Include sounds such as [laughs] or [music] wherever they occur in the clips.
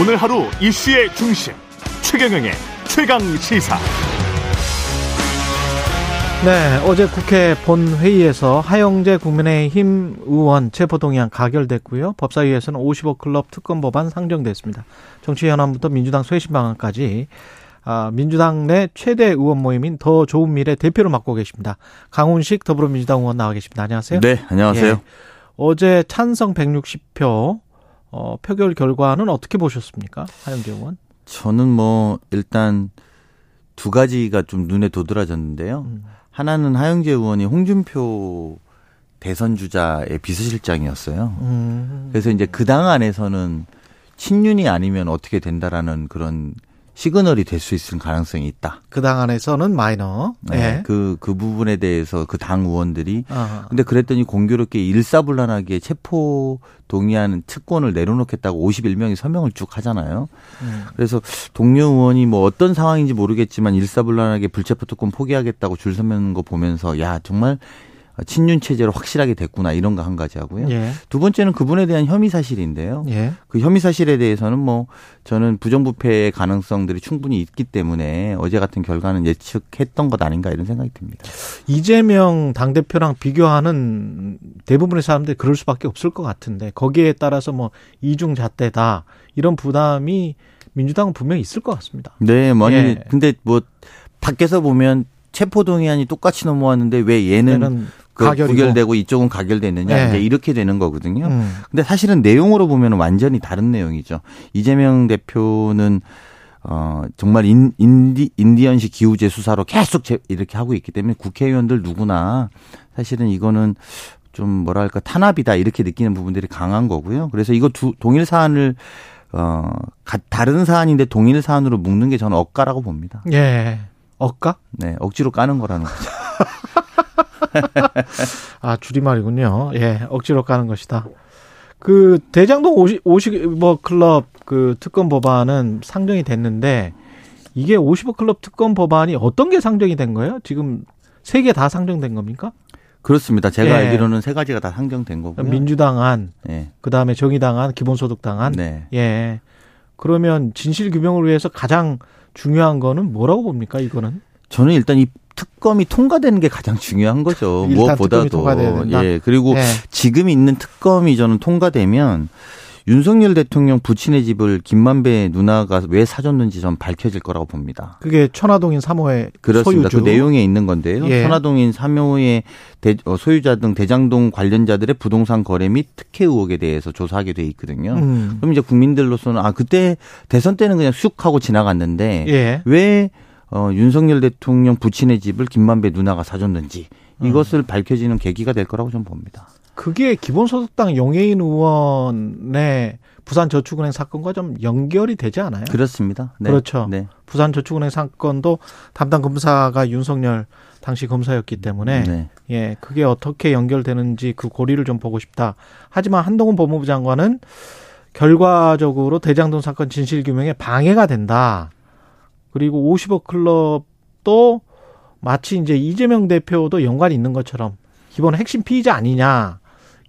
오늘 하루 이슈의 중심 최경영의 최강 시사. 네, 어제 국회 본회의에서 하영재 국민의힘 의원 체포동의안 가결됐고요. 법사위에서는 50억 클럽 특검 법안 상정됐습니다. 정치 현안부터 민주당 쇄신 방안까지 아, 민주당 내 최대 의원 모임인 더 좋은 미래 대표를 맡고 계십니다. 강훈식 더불어민주당 의원 나와 계십니다. 안녕하세요. 네, 안녕하세요. 예, 어제 찬성 160표 어, 표결 결과는 어떻게 보셨습니까? 하영재 의원. 저는 뭐 일단 두 가지가 좀 눈에 도드라졌는데요. 음. 하나는 하영재 의원이 홍준표 대선 주자의 비서실장이었어요. 음. 그래서 이제 그 당 안에서는 친윤이 아니면 어떻게 된다라는 그런 시그널이 될 수 있을 가능성이 있다. 그 당 안에서는 마이너. 네. 네. 그, 그 부분에 대해서 그 당 의원들이. 어허. 근데 그랬더니 공교롭게 일사불란하게 체포 동의하는 특권을 내려놓겠다고 51명이 서명을 쭉 하잖아요. 음. 그래서 동료 의원이 뭐 어떤 상황인지 모르겠지만 일사불란하게 불체포 특권 포기하겠다고 줄 서는 거 보면서 야, 정말 친윤 체제로 확실하게 됐구나 이런 거 한 가지 하고요. 예. 두 번째는 그분에 대한 혐의 사실인데요. 예. 그 혐의 사실에 대해서는 뭐 저는 부정부패의 가능성들이 충분히 있기 때문에 어제 같은 결과는 예측했던 것 아닌가 이런 생각이 듭니다. 이재명 당 대표랑 비교하는 대부분의 사람들이 그럴 수밖에 없을 것 같은데 거기에 따라서 뭐 이중 잣대다 이런 부담이 민주당은 분명히 있을 것 같습니다. 네, 뭐 예. 근데 뭐 밖에서 보면 체포동의안이 똑같이 넘어왔는데 왜 얘는 그 구결되고 이쪽은 가결됐느냐 네. 이제 이렇게 되는 거거든요. 음. 근데 사실은 내용으로 보면 완전히 다른 내용이죠. 이재명 대표는 어 정말 인, 인디 인디언식 기후제 수사로 계속 제, 이렇게 하고 있기 때문에 국회의원들 누구나 사실은 이거는 좀 뭐랄까 탄압이다 이렇게 느끼는 부분들이 강한 거고요. 그래서 이거 두 동일 사안을 어 다른 사안인데 동일 사안으로 묶는 게 저는 억까라고 봅니다. 예. 억까? 네, 억지로 까는 거라는 거죠. [laughs] [laughs] 아, 줄임말이군요. 예, 억지로 까는 것이다. 그 대장동 50, 50뭐 클럽 그 특검 법안은 상정이 됐는데 이게 50억 클럽 특검 법안이 어떤 게 상정이 된 거예요? 지금 세 개 다 상정된 겁니까? 그렇습니다. 제가 예. 알기로는 세 가지가 다 상정된 거고요. 민주당 안, 예. 그 다음에 정의당 안, 기본소득당 안. 네. 예. 그러면 진실 규명을 위해서 가장 중요한 거는 뭐라고 봅니까? 이거는? 저는 일단 이 특검이 통과되는 게 가장 중요한 거죠. [laughs] 무엇보다도. 예. 그리고 네. 지금 있는 특검이 저는 통과되면 윤석열 대통령 부친의 집을 김만배 누나가 왜 사줬는지 전 밝혀질 거라고 봅니다. 그게 천화동인 3호의 그렇습니다. 소유주. 그 내용에 있는 건데요. 예. 천화동인 3호의 어, 소유자 등 대장동 관련자들의 부동산 거래 및 특혜 의혹에 대해서 조사하게 돼 있거든요. 음. 그럼 이제 국민들로서는 아 그때 대선 때는 그냥 쑥 하고 지나갔는데 예. 왜 어, 윤석열 대통령 부친의 집을 김만배 누나가 사줬는지 음. 이것을 밝혀지는 계기가 될 거라고 저는 봅니다. 그게 기본소득당 용해인 의원의 부산저축은행 사건과 좀 연결이 되지 않아요? 그렇습니다. 네. 그렇죠. 네. 부산저축은행 사건도 담당 검사가 윤석열 당시 검사였기 때문에 네. 예 그게 어떻게 연결되는지 그 고리를 좀 보고 싶다. 하지만 한동훈 법무부 장관은 결과적으로 대장동 사건 진실 규명에 방해가 된다. 그리고 50억 클럽도 마치 이제 이재명 대표도 연관이 있는 것처럼 기본 핵심 피의자 아니냐.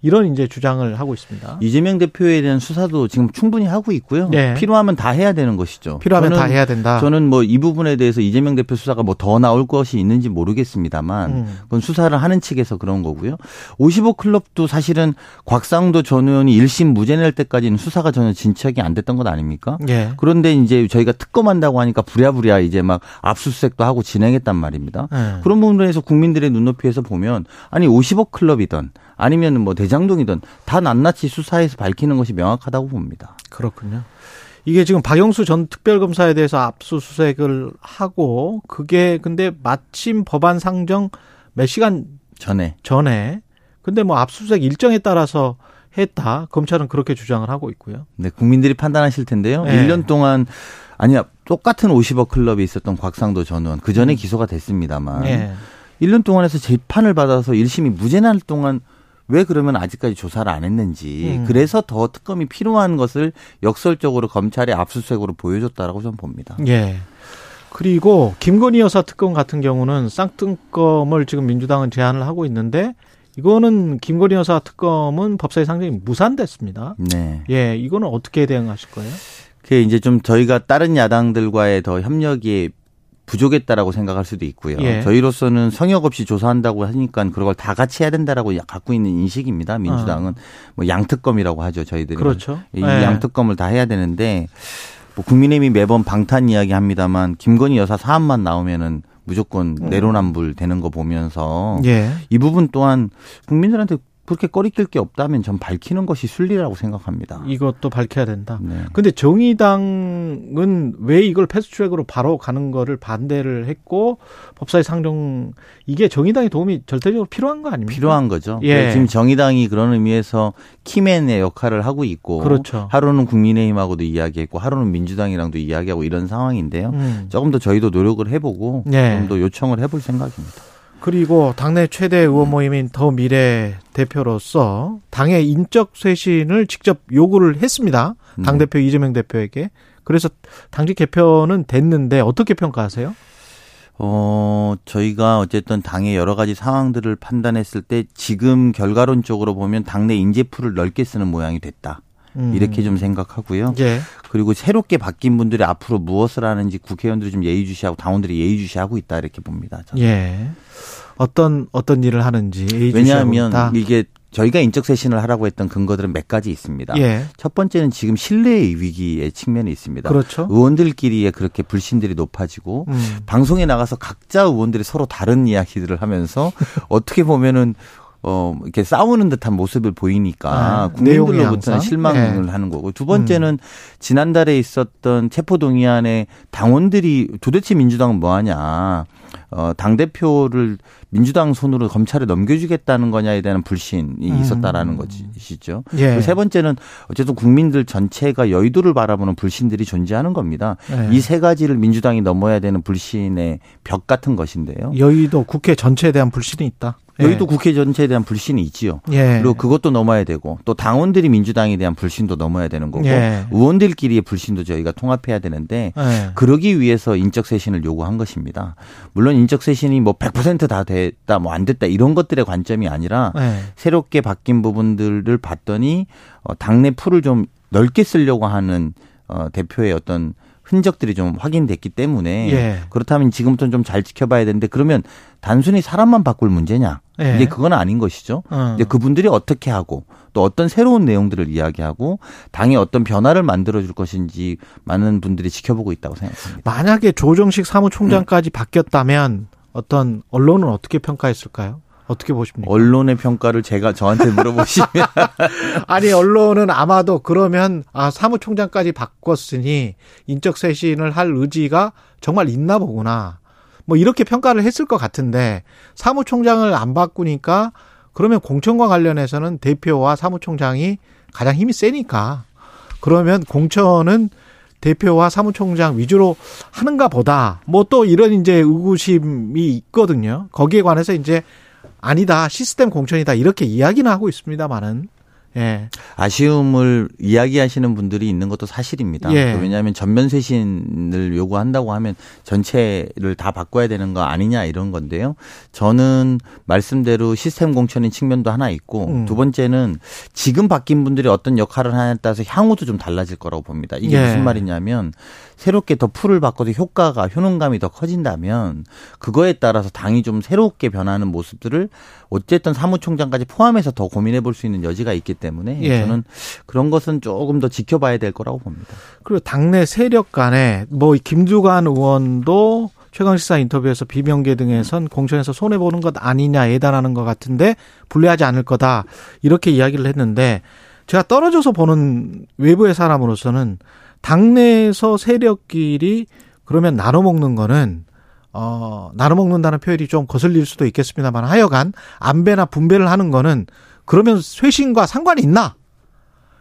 이런 이제 주장을 하고 있습니다. 이재명 대표에 대한 수사도 지금 충분히 하고 있고요. 네. 필요하면 다 해야 되는 것이죠. 필요하면 다 해야 된다. 저는 뭐 이 부분에 대해서 이재명 대표 수사가 뭐 더 나올 것이 있는지 모르겠습니다만 음. 그건 수사를 하는 측에서 그런 거고요. 55 클럽도 사실은 곽상도 전 의원이 1심 무죄 낼 때까지는 수사가 전혀 진척이 안 됐던 것 아닙니까? 네. 그런데 이제 저희가 특검한다고 하니까 부랴부랴 이제 막 압수수색도 하고 진행했단 말입니다. 네. 그런 부분에서 국민들의 눈높이에서 보면 아니 55 클럽이던 아니면 뭐 대장동이든 다 낱낱이 수사해서 밝히는 것이 명확하다고 봅니다. 그렇군요. 이게 지금 박영수 전 특별검사에 대해서 압수수색을 하고 그게 근데 마침 법안 상정 몇 시간 전에 전에 근데 뭐 압수수색 일정에 따라서 했다. 검찰은 그렇게 주장을 하고 있고요. 네, 국민들이 판단하실 텐데요. 네. 1년 동안 아니야 똑같은 50억 클럽이 있었던 곽상도 전 의원 그 전에 음. 기소가 됐습니다만 네. 1년 동안 해서 재판을 받아서 1심이 무죄 날 동안 왜 그러면 아직까지 조사를 안 했는지 음. 그래서 더 특검이 필요한 것을 역설적으로 검찰의 압수수색으로 보여줬다라고 저는 봅니다. 예. 그리고 김건희 여사 특검 같은 경우는 쌍특검을 지금 민주당은 제안을 하고 있는데 이거는 김건희 여사 특검은 법사위 상정이 무산됐습니다. 네. 예, 이거는 어떻게 대응하실 거예요? 그게 이제 좀 저희가 다른 야당들과의 더 협력이 부족했다라고 생각할 수도 있고요. 예. 저희로서는 성역 없이 조사한다고 하니까 그런 걸 다 같이 해야 된다라고 갖고 있는 인식입니다. 민주당은 어. 뭐 양특검이라고 하죠. 저희들이 그렇죠. 이 예. 양특검을 다 해야 되는데 뭐 국민의힘이 매번 방탄 이야기 합니다만 김건희 여사 사안만 나오면은 무조건 음. 내로남불 되는 거 보면서 예. 이 부분 또한 국민들한테 그렇게 꺼리낄 게 없다면 전 밝히는 것이 순리라고 생각합니다. 이것도 밝혀야 된다. 네. 근데 정의당은 왜 이걸 패스트트랙으로 바로 가는 거를 반대를 했고 법사위 상정 이게 정의당의 도움이 절대적으로 필요한 거 아닙니까? 필요한 거죠. 예. 지금 정의당이 그런 의미에서 키맨의 역할을 하고 있고 그렇죠. 하루는 국민의힘하고도 이야기했고 하루는 민주당이랑도 이야기하고 이런 상황인데요. 음. 조금 더 저희도 노력을 해보고 예. 좀더 요청을 해볼 생각입니다. 그리고 당내 최대 의원 모임인 더 미래 대표로서 당의 인적 쇄신을 직접 요구를 했습니다. 당 대표 네. 이재명 대표에게. 그래서 당직 개편은 됐는데 어떻게 평가하세요? 어, 저희가 어쨌든 당의 여러 가지 상황들을 판단했을 때 지금 결과론적으로 보면 당내 인재풀을 넓게 쓰는 모양이 됐다. 음. 이렇게 좀 생각하고요. 예. 그리고 새롭게 바뀐 분들이 앞으로 무엇을 하는지 국회의원들이 좀 예의주시하고 당원들이 예의주시하고 있다 이렇게 봅니다. 저는. 예. 어떤 어떤 일을 하는지 왜냐하면 이게 저희가 인적 쇄신을 하라고 했던 근거들은 몇 가지 있습니다. 예. 첫 번째는 지금 신뢰의 위기의 측면이 있습니다. 그렇죠. 의원들끼리의 그렇게 불신들이 높아지고 음. 방송에 나가서 각자 의원들이 서로 다른 이야기들을 하면서 [laughs] 어떻게 보면은 어, 이렇게 싸우는 듯한 모습을 보이니까 네. 국민들로부터는 실망을 네. 하는 거고 두 번째는 음. 지난달에 있었던 체포 동의안에 당원들이 도대체 민주당은 뭐 하냐. 어, 당 대표를 민주당 손으로 검찰에 넘겨주겠다는 거냐에 대한 불신이 음. 있었다라는 것이죠. 예. 세 번째는 어쨌든 국민들 전체가 여의도를 바라보는 불신들이 존재하는 겁니다. 예. 이세 가지를 민주당이 넘어야 되는 불신의 벽 같은 것인데요. 여의도 국회 전체에 대한 불신이 있다. 여기도 예. 국회 전체에 대한 불신이 있지요. 예. 그리고 그것도 넘어야 되고 또 당원들이 민주당에 대한 불신도 넘어야 되는 거고 예. 의원들끼리의 불신도 저희가 통합해야 되는데 예. 그러기 위해서 인적 쇄신을 요구한 것입니다. 물론 인적 쇄신이 뭐 100%다 됐다 뭐 안 됐다 이런 것들의 관점이 아니라 예. 새롭게 바뀐 부분들을 봤더니 어, 당내 풀을 좀 넓게 쓰려고 하는 어, 대표의 어떤 흔적들이 좀 확인됐기 때문에 예. 그렇다면 지금부터는 좀 잘 지켜봐야 되는데 그러면 단순히 사람만 바꿀 문제냐? 예. 이제 그건 아닌 것이죠. 어. 이제 그분들이 어떻게 하고 또 어떤 새로운 내용들을 이야기하고 당에 어떤 변화를 만들어 줄 것인지 많은 분들이 지켜보고 있다고 생각합니다. 만약에 조정식 사무총장까지 음. 바뀌었다면 어떤 언론은 어떻게 평가했을까요? 어떻게 보십니까? 언론의 평가를 제가 저한테 물어보시면 [laughs] 아니 언론은 아마도 그러면 아 사무총장까지 바꿨으니 인적 쇄신을 할 의지가 정말 있나 보구나. 뭐 이렇게 평가를 했을 것 같은데 사무총장을 안 바꾸니까 그러면 공천과 관련해서는 대표와 사무총장이 가장 힘이 세니까 그러면 공천은 대표와 사무총장 위주로 하는가 보다. 뭐 또 이런 이제 의구심이 있거든요. 거기에 관해서 이제 아니다. 시스템 공천이다. 이렇게 이야기는 하고 있습니다만은 예. 아쉬움을 이야기하시는 분들이 있는 것도 사실입니다. 예. 왜냐하면 전면 쇄신을 요구한다고 하면 전체를 다 바꿔야 되는 거 아니냐 이런 건데요. 저는 말씀대로 시스템 공천인 측면도 하나 있고 음. 두 번째는 지금 바뀐 분들이 어떤 역할을 하냐에 따라서 향후도 좀 달라질 거라고 봅니다. 이게 예. 무슨 말이냐면 새롭게 더 풀을 바꿔도 효과가 효능감이 더 커진다면 그거에 따라서 당이 좀 새롭게 변하는 모습들을 어쨌든 사무총장까지 포함해서 더 고민해 볼 수 있는 여지가 있기 때문에 예. 저는 그런 것은 조금 더 지켜봐야 될 거라고 봅니다. 그리고 당내 세력 간에 뭐 김두관 의원도 최강시사 인터뷰에서 비명계 등에선 공천에서 손해 보는 것 아니냐 예단하는 것 같은데 불리하지 않을 거다 이렇게 이야기를 했는데 제가 떨어져서 보는 외부의 사람으로서는 당내에서 세력끼리 그러면 나눠 먹는 거는 어, 나눠 먹는다는 표현이 좀 거슬릴 수도 있겠습니다만 하여간 안배나 분배를 하는 거는 그러면 쇄신과 상관이 있나?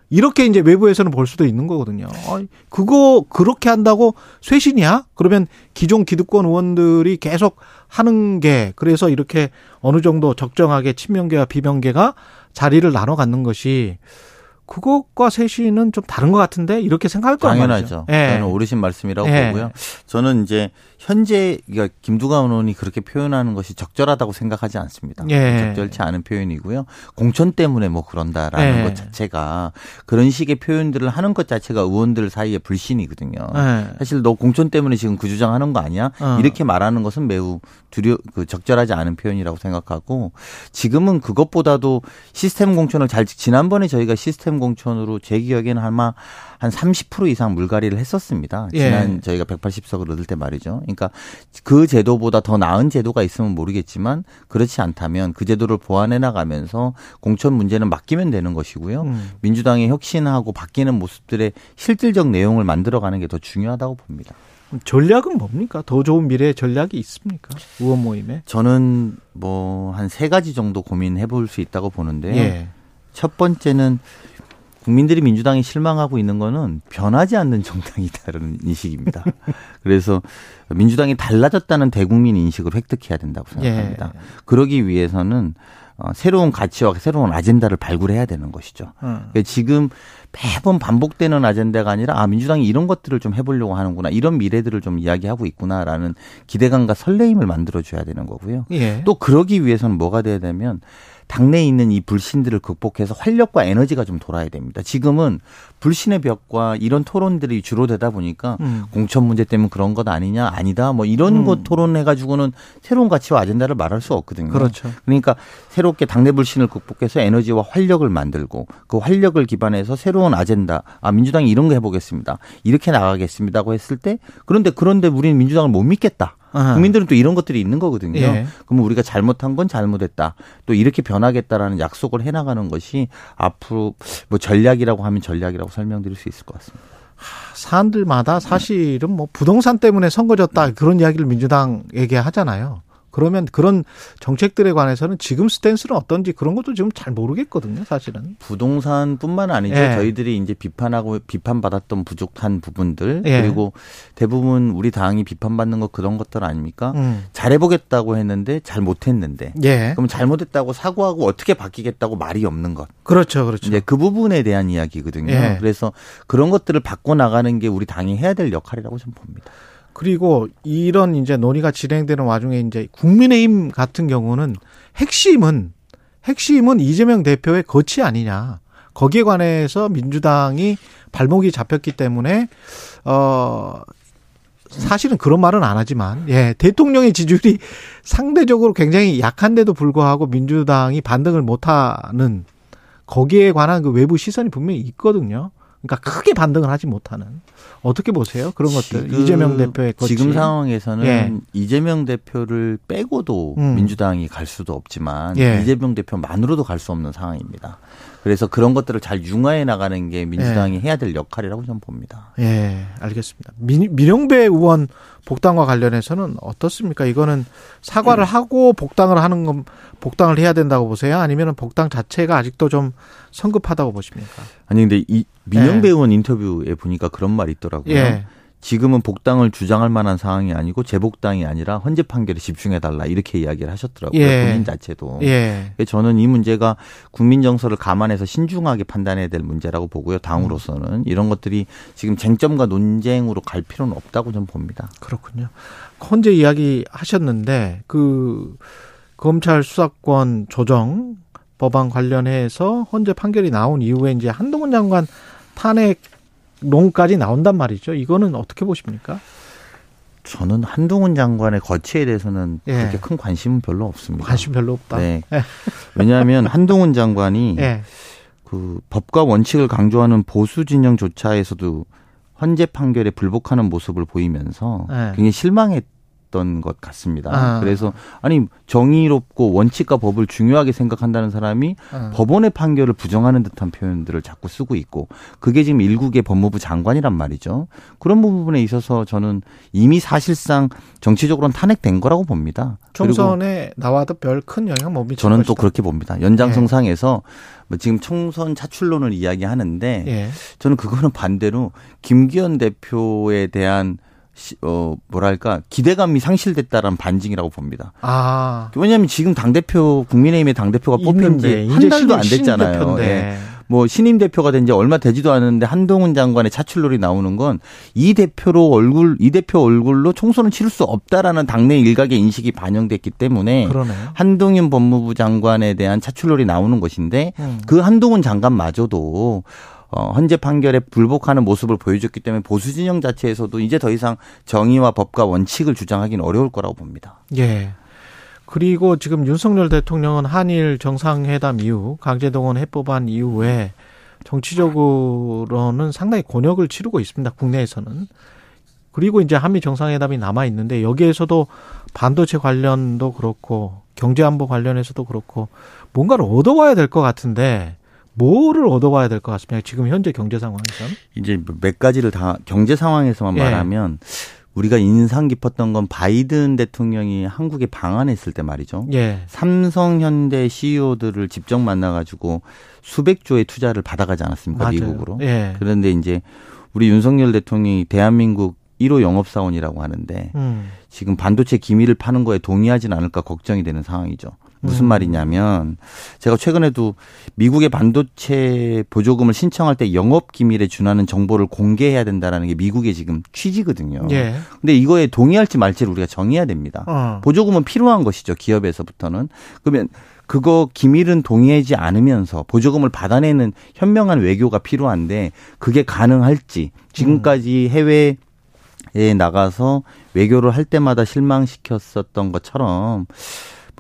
이렇게 이제 외부에서는 볼 수도 있는 거거든요. 어, 그거 그렇게 한다고 쇄신이야? 그러면 기존 기득권 의원들이 계속 하는 게 그래서 이렇게 어느 정도 적정하게 친명계와 비명계가 자리를 나눠 갖는 것이 그것과 쇄신은 좀 다른 것 같은데 이렇게 생각할 거 당연하죠. 예. 저는 오르신 말씀이라고 예. 보고요. 저는 이제 현재 그러니까 김두관 의원이 그렇게 표현하는 것이 적절하다고 생각하지 않습니다. 예. 적절치 않은 표현이고요. 공천 때문에 뭐 그런다라는 예. 것 자체가 그런 식의 표현들을 하는 것 자체가 의원들 사이의 불신이거든요. 예. 사실 너 공천 때문에 지금 그 주장하는 거 아니야? 어. 이렇게 말하는 것은 매우 두려 그 적절하지 않은 표현이라고 생각하고 지금은 그것보다도 시스템 공천을 잘 지난번에 저희가 시스템 공천으로 제 기억에는 아마 한 30% 이상 물갈이를 했었습니다. 예. 지난 예. 저희가 180석을 얻을 때 말이죠. 그러니까 그 제도보다 더 나은 제도가 있으면 모르겠지만 그렇지 않다면 그 제도를 보완해 나가면서 공천 문제는 맡기면 되는 것이고요. 음. 민주당이 혁신하고 바뀌는 모습들의 실질적 내용을 만들어가는 게 더 중요하다고 봅니다. 전략은 뭡니까? 더 좋은 미래의 전략이 있습니까? 의원 모임에? 저는 뭐 한 세 가지 정도 고민해 볼 수 있다고 보는데요. 예. 첫 번째는 국민들이 민주당이 실망하고 있는 거는 변하지 않는 정당이다라는 인식입니다. [laughs] 그래서 민주당이 달라졌다는 대국민 인식을 획득해야 된다고 생각합니다. 예. 그러기 위해서는 어, 새로운 가치와 새로운 아젠다를 발굴해야 되는 것이죠. 음. 지금 매번 반복되는 아젠다가 아니라 아 민주당이 이런 것들을 좀 해보려고 하는구나 이런 미래들을 좀 이야기하고 있구나라는 기대감과 설레임을 만들어줘야 되는 거고요. 예. 또 그러기 위해서는 뭐가 돼야 되면 당내에 있는 이 불신들을 극복해서 활력과 에너지가 좀 돌아야 됩니다. 지금은 불신의 벽과 이런 토론들이 주로 되다 보니까 음. 공천 문제 때문에 그런 것 아니냐 아니다 뭐 이런 음. 것 토론해 가지고는 새로운 가치와 아젠다를 말할 수 없거든요. 그렇죠. 그러니까 새롭게 당내 불신을 극복해서 에너지와 활력을 만들고 그 활력을 기반해서 새로운 아젠다 아 민주당이 이런 거 해보겠습니다. 이렇게 나가겠습니다고 했을 때 그런데 그런데 우리는 민주당을 못 믿겠다. 아하. 국민들은 또 이런 것들이 있는 거거든요. 예. 그러면 우리가 잘못한 건 잘못했다. 또 이렇게 변하겠다라는 약속을 해나가는 것이 앞으로 뭐 전략이라고 하면 전략이라고 설명드릴 수 있을 것 같습니다. 사람들마다 사실은 뭐 부동산 때문에 선거졌다 그런 이야기를 민주당에게 하잖아요. 그러면 그런 정책들에 관해서는 지금 스탠스는 어떤지 그런 것도 지금 잘 모르겠거든요, 사실은. 부동산뿐만 아니죠. 예. 저희들이 이제 비판하고 비판받았던 부족한 부분들 예. 그리고 대부분 우리 당이 비판받는 거 그런 것들 아닙니까? 음. 잘해보겠다고 했는데 잘 못했는데. 예. 그럼 잘못했다고 사과하고 어떻게 바뀌겠다고 말이 없는 것. 그렇죠, 그렇죠. 이제 그 부분에 대한 이야기거든요. 예. 그래서 그런 것들을 바꿔 나가는 게 우리 당이 해야 될 역할이라고 저는 봅니다. 그리고 이런 이제 논의가 진행되는 와중에 이제 국민의힘 같은 경우는 핵심은 핵심은 이재명 대표의 거치 아니냐. 거기에 관해서 민주당이 발목이 잡혔기 때문에 어 사실은 그런 말은 안 하지만 예 대통령의 지지율이 상대적으로 굉장히 약한데도 불구하고 민주당이 반등을 못하는 거기에 관한 그 외부 시선이 분명히 있거든요. 그러니까 크게 반등을 하지 못하는 어떻게 보세요? 그런 것들 이재명 대표의 거치. 지금 상황에서는 예. 이재명 대표를 빼고도 음. 민주당이 갈 수도 없지만 예. 이재명 대표만으로도 갈 수 없는 상황입니다. 그래서 그런 것들을 잘 융화해 나가는 게 민주당이 예. 해야 될 역할이라고 저는 봅니다. 예, 알겠습니다. 민, 민영배 의원 복당과 관련해서는 어떻습니까? 이거는 사과를 음. 하고 복당을 하는 건 복당을 해야 된다고 보세요? 아니면 복당 자체가 아직도 좀 성급하다고 보십니까? 아니 근데 이 민영배 예. 의원 인터뷰에 보니까 그런 말이 있더라고요. 예. 지금은 복당을 주장할 만한 상황이 아니고 재복당이 아니라 헌재 판결에 집중해 달라 이렇게 이야기를 하셨더라고요. 예. 본인 자체도. 예. 저는 이 문제가 국민 정서를 감안해서 신중하게 판단해야 될 문제라고 보고요. 당으로서는 이런 것들이 지금 쟁점과 논쟁으로 갈 필요는 없다고 저는 봅니다. 그렇군요. 헌재 이야기 하셨는데 그 검찰 수사권 조정 법안 관련해서 헌재 판결이 나온 이후에 이제 한동훈 장관 탄핵 론까지 나온단 말이죠. 이거는 어떻게 보십니까? 저는 한동훈 장관의 거취에 대해서는 예. 그렇게 큰 관심은 별로 없습니다. 관심 별로 없다. 네. 예. 왜냐하면 한동훈 장관이 예. 그 법과 원칙을 강조하는 보수 진영조차에서도 헌재 판결에 불복하는 모습을 보이면서 예. 굉장히 실망했. 있었던 것 같습니다. 아. 그래서 아니 정의롭고 원칙과 법을 중요하게 생각한다는 사람이 아. 법원의 판결을 부정하는 듯한 표현들을 자꾸 쓰고 있고 그게 지금 일국의 법무부 장관이란 말이죠. 그런 부분에 있어서 저는 이미 사실상 정치적으로는 탄핵된 거라고 봅니다. 총선에 나와도 별 큰 영향 못 미치는 저는 것이다. 또 그렇게 봅니다. 연장성상에서 예. 뭐 지금 총선 차출론을 이야기하는데 예. 저는 그거는 반대로 김기현 대표에 대한 어 뭐랄까 기대감이 상실됐다라는 반증이라고 봅니다. 아 왜냐하면 지금 당 대표 국민의힘의 당 대표가 뽑힌 지 한 달도 안 됐잖아요. 예. 뭐 신임 대표가 된 지 얼마 되지도 않았는데 한동훈 장관의 차출론이 나오는 건 이 대표로 얼굴 이 대표 얼굴로 총선을 치를 수 없다라는 당내 일각의 인식이 반영됐기 때문에 그러네요. 한동훈 법무부 장관에 대한 차출론이 나오는 것인데 음. 그 한동훈 장관마저도 어, 헌재 판결에 불복하는 모습을 보여줬기 때문에 보수 진영 자체에서도 이제 더 이상 정의와 법과 원칙을 주장하기는 어려울 거라고 봅니다. 예. 그리고 지금 윤석열 대통령은 한일 정상회담 이후 강제동원 해법안 이후에 정치적으로는 상당히 곤욕을 치르고 있습니다. 국내에서는. 그리고 이제 한미 정상회담이 남아 있는데 여기에서도 반도체 관련도 그렇고 경제 안보 관련해서도 그렇고 뭔가를 얻어와야 될 것 같은데 뭐를 얻어와야 될 것 같습니다. 지금 현재 경제 상황에서는 이제 몇 가지를 다 경제 상황에서만 예. 말하면 우리가 인상 깊었던 건 바이든 대통령이 한국에 방한했을 때 말이죠. 예. 삼성 현대 CEO들을 직접 만나가지고 수백 조의 투자를 받아가지 않았습니까 맞아요. 미국으로. 예. 그런데 이제 우리 윤석열 대통령이 대한민국 1호 영업사원이라고 하는데 음. 지금 반도체 기밀을 파는 거에 동의하지는 않을까 걱정이 되는 상황이죠. 무슨 음. 말이냐면 제가 최근에도 미국의 반도체 보조금을 신청할 때 영업 기밀에 준하는 정보를 공개해야 된다라는 게 미국의 지금 취지거든요. 예. 근데 이거에 동의할지 말지를 우리가 정해야 됩니다. 어. 보조금은 필요한 것이죠. 기업에서부터는. 그러면 그거 기밀은 동의하지 않으면서 보조금을 받아내는 현명한 외교가 필요한데 그게 가능할지 지금까지 해외 에 나가서 외교를 할 때마다 실망시켰었던 것처럼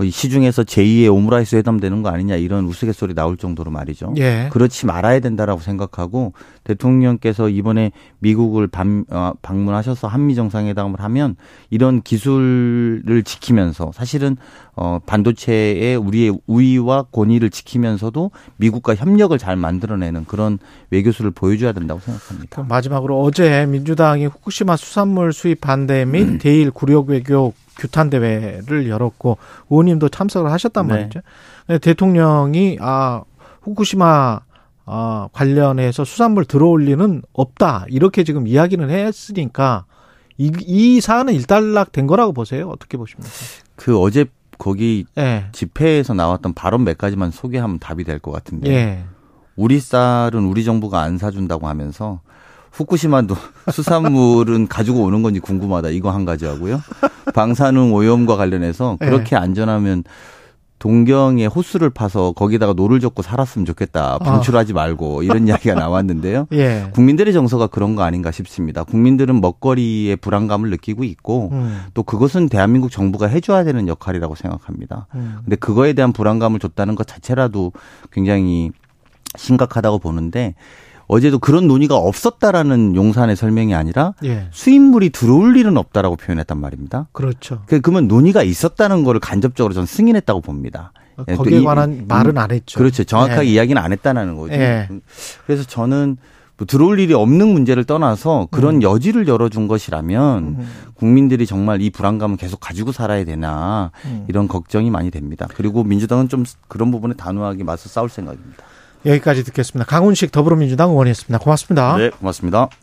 뭐 시중에서 제2의 오므라이스 회담 되는 거 아니냐 이런 우스갯소리 나올 정도로 말이죠. 예. 그렇지 말아야 된다라고 생각하고 대통령께서 이번에 미국을 방, 어, 방문하셔서 한미 정상회담을 하면 이런 기술을 지키면서 사실은 어, 반도체의 우리의 우위와 권위를 지키면서도 미국과 협력을 잘 만들어내는 그런 외교수를 보여줘야 된다고 생각합니다. 마지막으로 어제 민주당이 후쿠시마 수산물 수입 반대 및 음. 대일 구력 외교 규탄 대회를 열었고 의원님도 참석을 하셨단 네. 말이죠. 네. 대통령이 아 후쿠시마 아, 관련해서 수산물 들어올 리는 없다 이렇게 지금 이야기는 했으니까 이, 이 사안은 일단락 된 거라고 보세요. 어떻게 보십니까? 그 어제 거기 네. 집회에서 나왔던 발언 몇 가지만 소개하면 답이 될 것 같은데. 네. 우리 쌀은 우리 정부가 안 사준다고 하면서 후쿠시마도 [laughs] 수산물은 가지고 오는 건지 궁금하다. 이거 한 가지 하고요. 방사능 오염과 관련해서 네. 그렇게 네. 안전하면 동경에 호수를 파서 거기다가 노를 젓고 살았으면 좋겠다. 방출하지 말고 이런 [laughs] 이야기가 나왔는데요. 예. 국민들의 정서가 그런 거 아닌가 싶습니다. 국민들은 먹거리에 불안감을 느끼고 있고 음. 또 그것은 대한민국 정부가 해줘야 되는 역할이라고 생각합니다. 음. 근데 그거에 대한 불안감을 줬다는 것 자체라도 굉장히 심각하다고 보는데 어제도 그런 논의가 없었다라는 용산의 설명이 아니라 예. 수입물이 들어올 일은 없다라고 표현했단 말입니다. 그렇죠. 그, 그러면 논의가 있었다는 거를 간접적으로 저는 승인했다고 봅니다. 예, 거기에 관한 이, 말은 안 했죠. 그렇죠. 정확하게 예. 이야기는 안 했다는 거죠. 예. 그래서 저는 뭐 들어올 일이 없는 문제를 떠나서 그런 음. 여지를 열어준 것이라면 음. 국민들이 정말 이 불안감을 계속 가지고 살아야 되나 음. 이런 걱정이 많이 됩니다. 그리고 민주당은 좀 그런 부분에 단호하게 맞서 싸울 생각입니다. 여기까지 듣겠습니다. 강훈식 더불어민주당 의원이었습니다. 고맙습니다. 네, 고맙습니다.